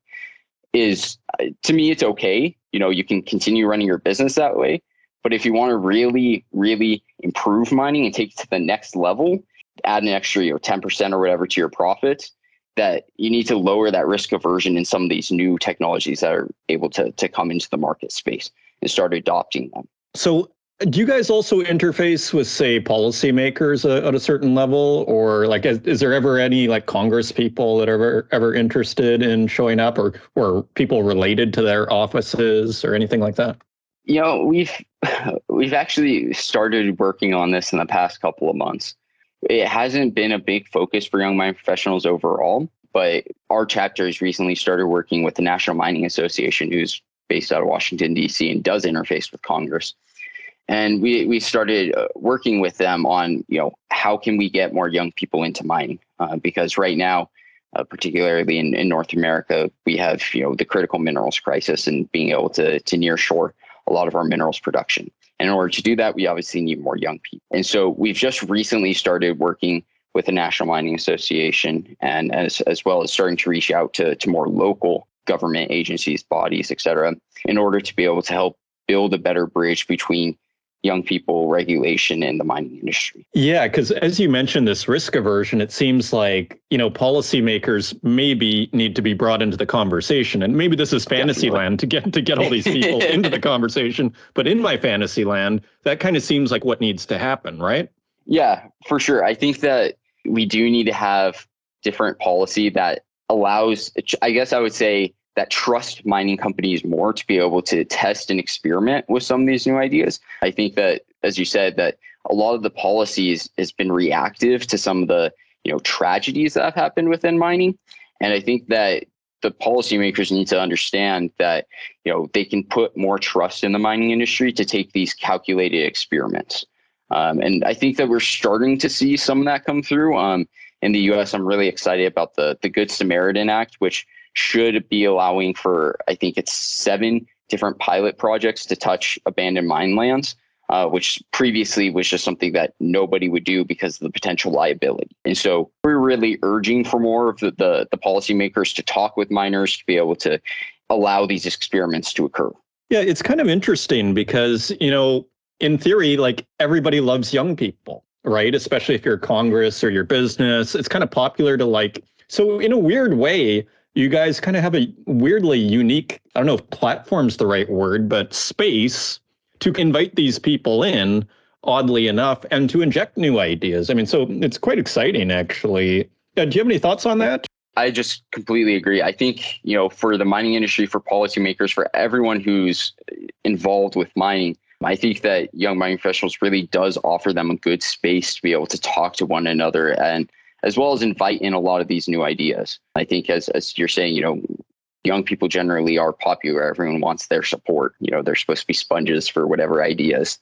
is to me it's okay. You know you can continue running your business that way but if you want to really really improve mining and take it to the next level add an extra you know 10% or whatever to your profits that you need to lower that risk aversion in some of these new technologies that are able to, to come into the market space and start adopting them. So do you guys also interface with, say, policymakers uh, at a certain level, or like, is, is, there ever any like Congress people that are ever ever interested in showing up, or or people related to their offices, or anything like that? You know, we've we've actually started working on this in the past couple of months. It hasn't been a big focus for young mining professionals overall, but our chapter has recently started working with the National Mining Association, who's based out of Washington D.C. and does interface with Congress and we we started uh, working with them on you know how can we get more young people into mining? Uh, because right now uh, particularly in, in north america we have you know the critical minerals crisis and being able to to near shore a lot of our minerals production. And in order to do that we obviously need more young people. And so we've just recently started working with the national mining association and as, as well as starting to reach out to, to more local government agencies bodies et cetera in order to be able to help build a better bridge between young people regulation in the mining industry. Yeah, because as you mentioned, this risk aversion, it seems like you know policymakers maybe need to be brought into the conversation, and maybe this is fantasy Definitely. land to get to get all these people into the conversation. But in my fantasy land, that kind of seems like what needs to happen, right? Yeah, for sure. I think that we do need to have different policy that allows. I guess I would say that trust mining companies more to be able to test and experiment with some of these new ideas. I think that, as you said, that a lot of the policies has been reactive to some of the you know tragedies that have happened within mining. And I think that the policymakers need to understand that you know they can put more trust in the mining industry to take these calculated experiments. Um, and I think that we're starting to see some of that come through. Um, in the U.S., I'm really excited about the the Good Samaritan Act, which should be allowing for I think it's seven different pilot projects to touch abandoned mine lands uh, which previously was just something that nobody would do because of the potential liability. And so we're really urging for more of the, the, the policymakers to talk with miners to be able to allow these experiments to occur. Yeah, it's kind of interesting because, you know, in theory, like everybody loves young people, right? Especially if you're Congress or your business. It's kind of popular to like, so in a weird way, you guys kind of have a weirdly unique, I don't know if platform's the right word, but space to invite these people in, oddly enough, and to inject new ideas. I mean, so it's quite exciting, actually. Uh, do you have any thoughts on that? I just completely agree. I think, you know, for the mining industry, for policymakers, for everyone who's involved with mining, I think that young mining professionals really does offer them a good space to be able to talk to one another and as well as invite in a lot of these new ideas. I think as as you're saying, you know, young people generally are popular. Everyone wants their support. You know, they're supposed to be sponges for whatever ideas.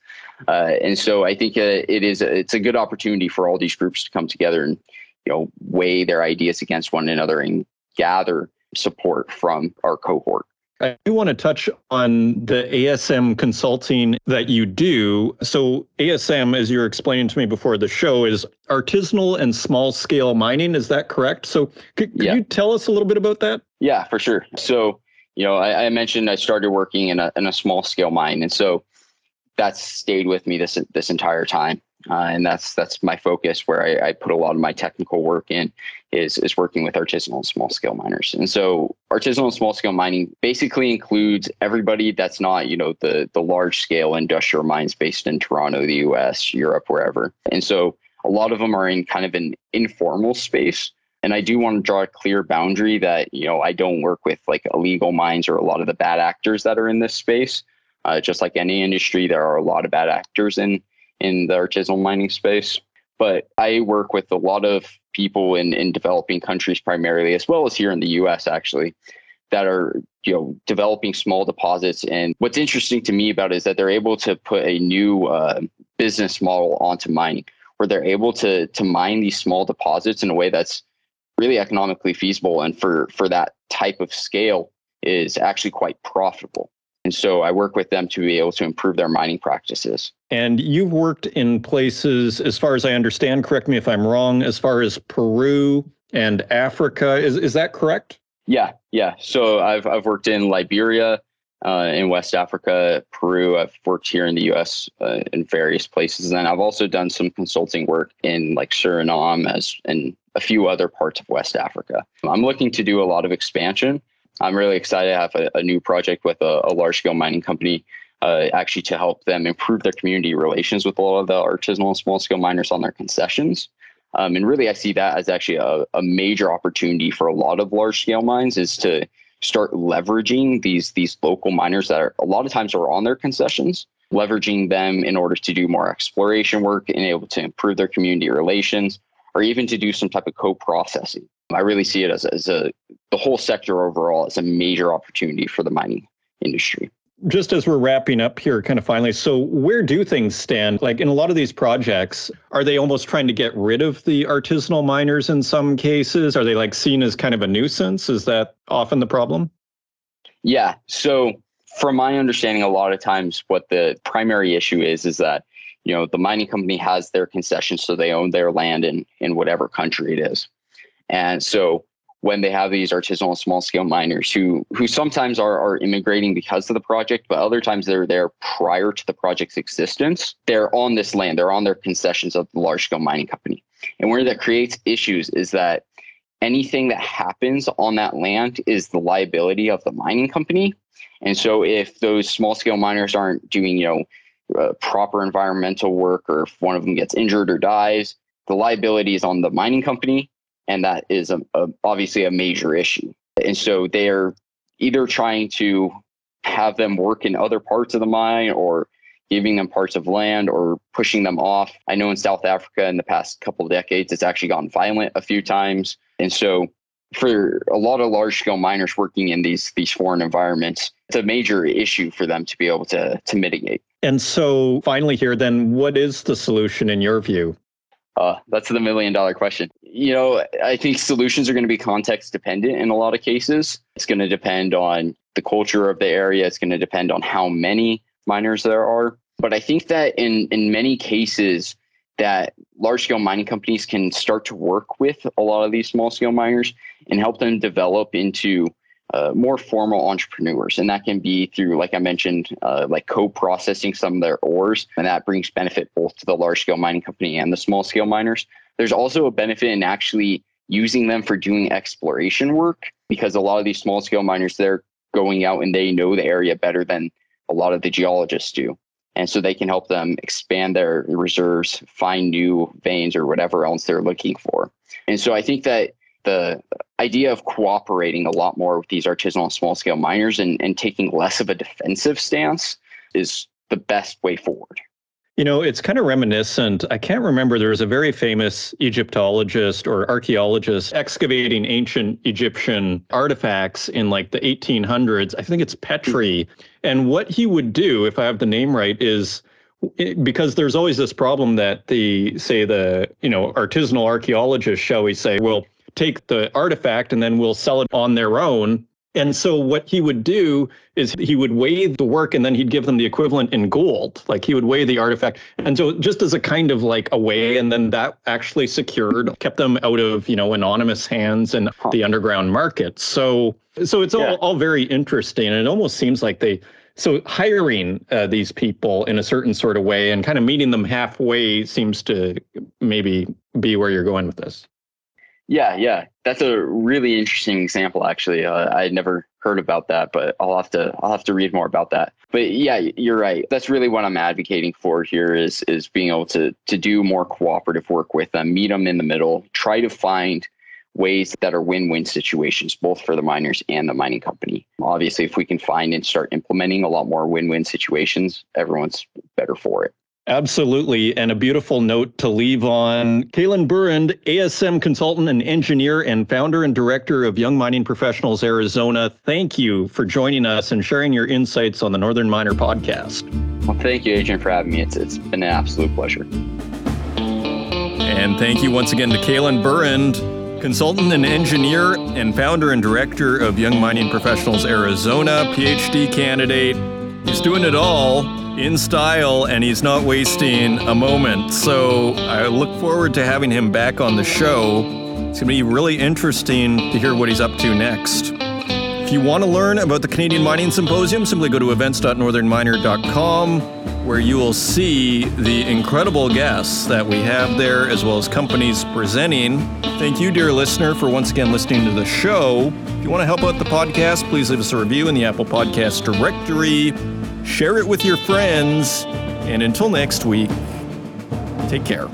Uh, and so I think uh, it is a, it's a good opportunity for all these groups to come together and you know weigh their ideas against one another and gather support from our cohort. I do want to touch on the ASM consulting that you do. So, ASM, as you were explaining to me before the show, is artisanal and small scale mining. Is that correct? So, could, could yeah. you tell us a little bit about that? Yeah, for sure. So, you know, I, I mentioned I started working in a, in a small scale mine. And so that's stayed with me this this entire time. Uh, and that's that's my focus where I, I, put a lot of my technical work in is is working with artisanal and small scale miners. And so artisanal and small scale mining basically includes everybody that's not you know the the large scale industrial mines based in Toronto, the U.S., Europe, wherever. And so a lot of them are in kind of an informal space. And I do want to draw a clear boundary that you know I don't work with like illegal mines or a lot of the bad actors that are in this space. Uh, just like any industry, there are a lot of bad actors in in the artisanal mining space. But I work with a lot of people in, in developing countries primarily, as well as here in the US actually, that are you know developing small deposits. And what's interesting to me about it is that they're able to put a new uh, business model onto mining, where they're able to to mine these small deposits in a way that's really economically feasible, and for for that type of scale is actually quite profitable. And so I work with them to be able to improve their mining practices. And you've worked in places, as far as I understand, correct me if I'm wrong, as far as Peru and Africa. Is, is that correct? Yeah, yeah. So I've, I've worked in Liberia, uh, in West Africa, Peru. I've worked here in the US uh, in various places. And I've also done some consulting work in like Suriname as and a few other parts of West Africa. I'm looking to do a lot of expansion. I'm really excited to have a, a new project with a, a large scale mining company uh, actually to help them improve their community relations with a lot of the artisanal and small scale miners on their concessions. Um, and really, I see that as actually a, a major opportunity for a lot of large scale mines is to start leveraging these these local miners that are a lot of times are on their concessions, leveraging them in order to do more exploration work and able to improve their community relations, or even to do some type of co-processing. I really see it as, as a the whole sector overall as a major opportunity for the mining industry. Just as we're wrapping up here, kind of finally, so where do things stand? Like in a lot of these projects, are they almost trying to get rid of the artisanal miners in some cases? Are they like seen as kind of a nuisance? Is that often the problem? Yeah. So, from my understanding, a lot of times what the primary issue is is that you know the mining company has their concession, so they own their land in in whatever country it is, and so when they have these artisanal small scale miners who who sometimes are, are immigrating because of the project, but other times they're there prior to the project's existence. They're on this land, they're on their concessions of the large scale mining company. And where that creates issues is that anything that happens on that land is the liability of the mining company. And so if those small scale miners aren't doing, you know, uh, proper environmental work or if one of them gets injured or dies, the liability is on the mining company and that is a, a, obviously a major issue. And so they're either trying to have them work in other parts of the mine or giving them parts of land or pushing them off. I know in South Africa in the past couple of decades, it's actually gotten violent a few times. And so for a lot of large scale miners working in these these foreign environments, it's a major issue for them to be able to to mitigate. And so finally here then what is the solution in your view? Uh, that's the million dollar question. You know, I think solutions are going to be context dependent in a lot of cases. It's going to depend on the culture of the area. It's going to depend on how many miners there are. But I think that in in many cases that large scale mining companies can start to work with a lot of these small scale miners and help them develop into uh, more formal entrepreneurs. And that can be through, like I mentioned, uh, like co processing some of their ores. And that brings benefit both to the large scale mining company and the small scale miners. There's also a benefit in actually using them for doing exploration work because a lot of these small scale miners, they're going out and they know the area better than a lot of the geologists do. And so they can help them expand their reserves, find new veins or whatever else they're looking for. And so I think that the idea of cooperating a lot more with these artisanal small scale miners and, and taking less of a defensive stance is the best way forward. You know, it's kind of reminiscent. I can't remember. There was a very famous Egyptologist or archaeologist excavating ancient Egyptian artifacts in like the 1800s. I think it's Petrie. And what he would do, if I have the name right, is because there's always this problem that the, say, the, you know, artisanal archaeologists, shall we say, will take the artifact and then we'll sell it on their own and so what he would do is he would weigh the work and then he'd give them the equivalent in gold. Like he would weigh the artifact. And so just as a kind of like a way, and then that actually secured, kept them out of, you know, anonymous hands and the underground market. So so it's yeah. all, all very interesting. And it almost seems like they so hiring uh, these people in a certain sort of way and kind of meeting them halfway seems to maybe be where you're going with this. Yeah, yeah, that's a really interesting example. Actually, uh, I had never heard about that, but I'll have to I'll have to read more about that. But yeah, you're right. That's really what I'm advocating for here is is being able to to do more cooperative work with them, meet them in the middle, try to find ways that are win-win situations both for the miners and the mining company. Obviously, if we can find and start implementing a lot more win-win situations, everyone's better for it. Absolutely. And a beautiful note to leave on. Caelen Burand, ASM consultant and engineer and founder and director of Young Mining Professionals Arizona. Thank you for joining us and sharing your insights on the Northern Miner podcast. Well, thank you, Adrian, for having me. It's, it's been an absolute pleasure. And thank you once again to Caelen Burand, consultant and engineer and founder and director of Young Mining Professionals Arizona, PhD candidate. He's doing it all in style and he's not wasting a moment. So I look forward to having him back on the show. It's going to be really interesting to hear what he's up to next. If you want to learn about the Canadian Mining Symposium, simply go to events.northernminer.com where you will see the incredible guests that we have there as well as companies presenting. Thank you, dear listener, for once again listening to the show. If you want to help out the podcast, please leave us a review in the Apple Podcast directory share it with your friends, and until next week, take care.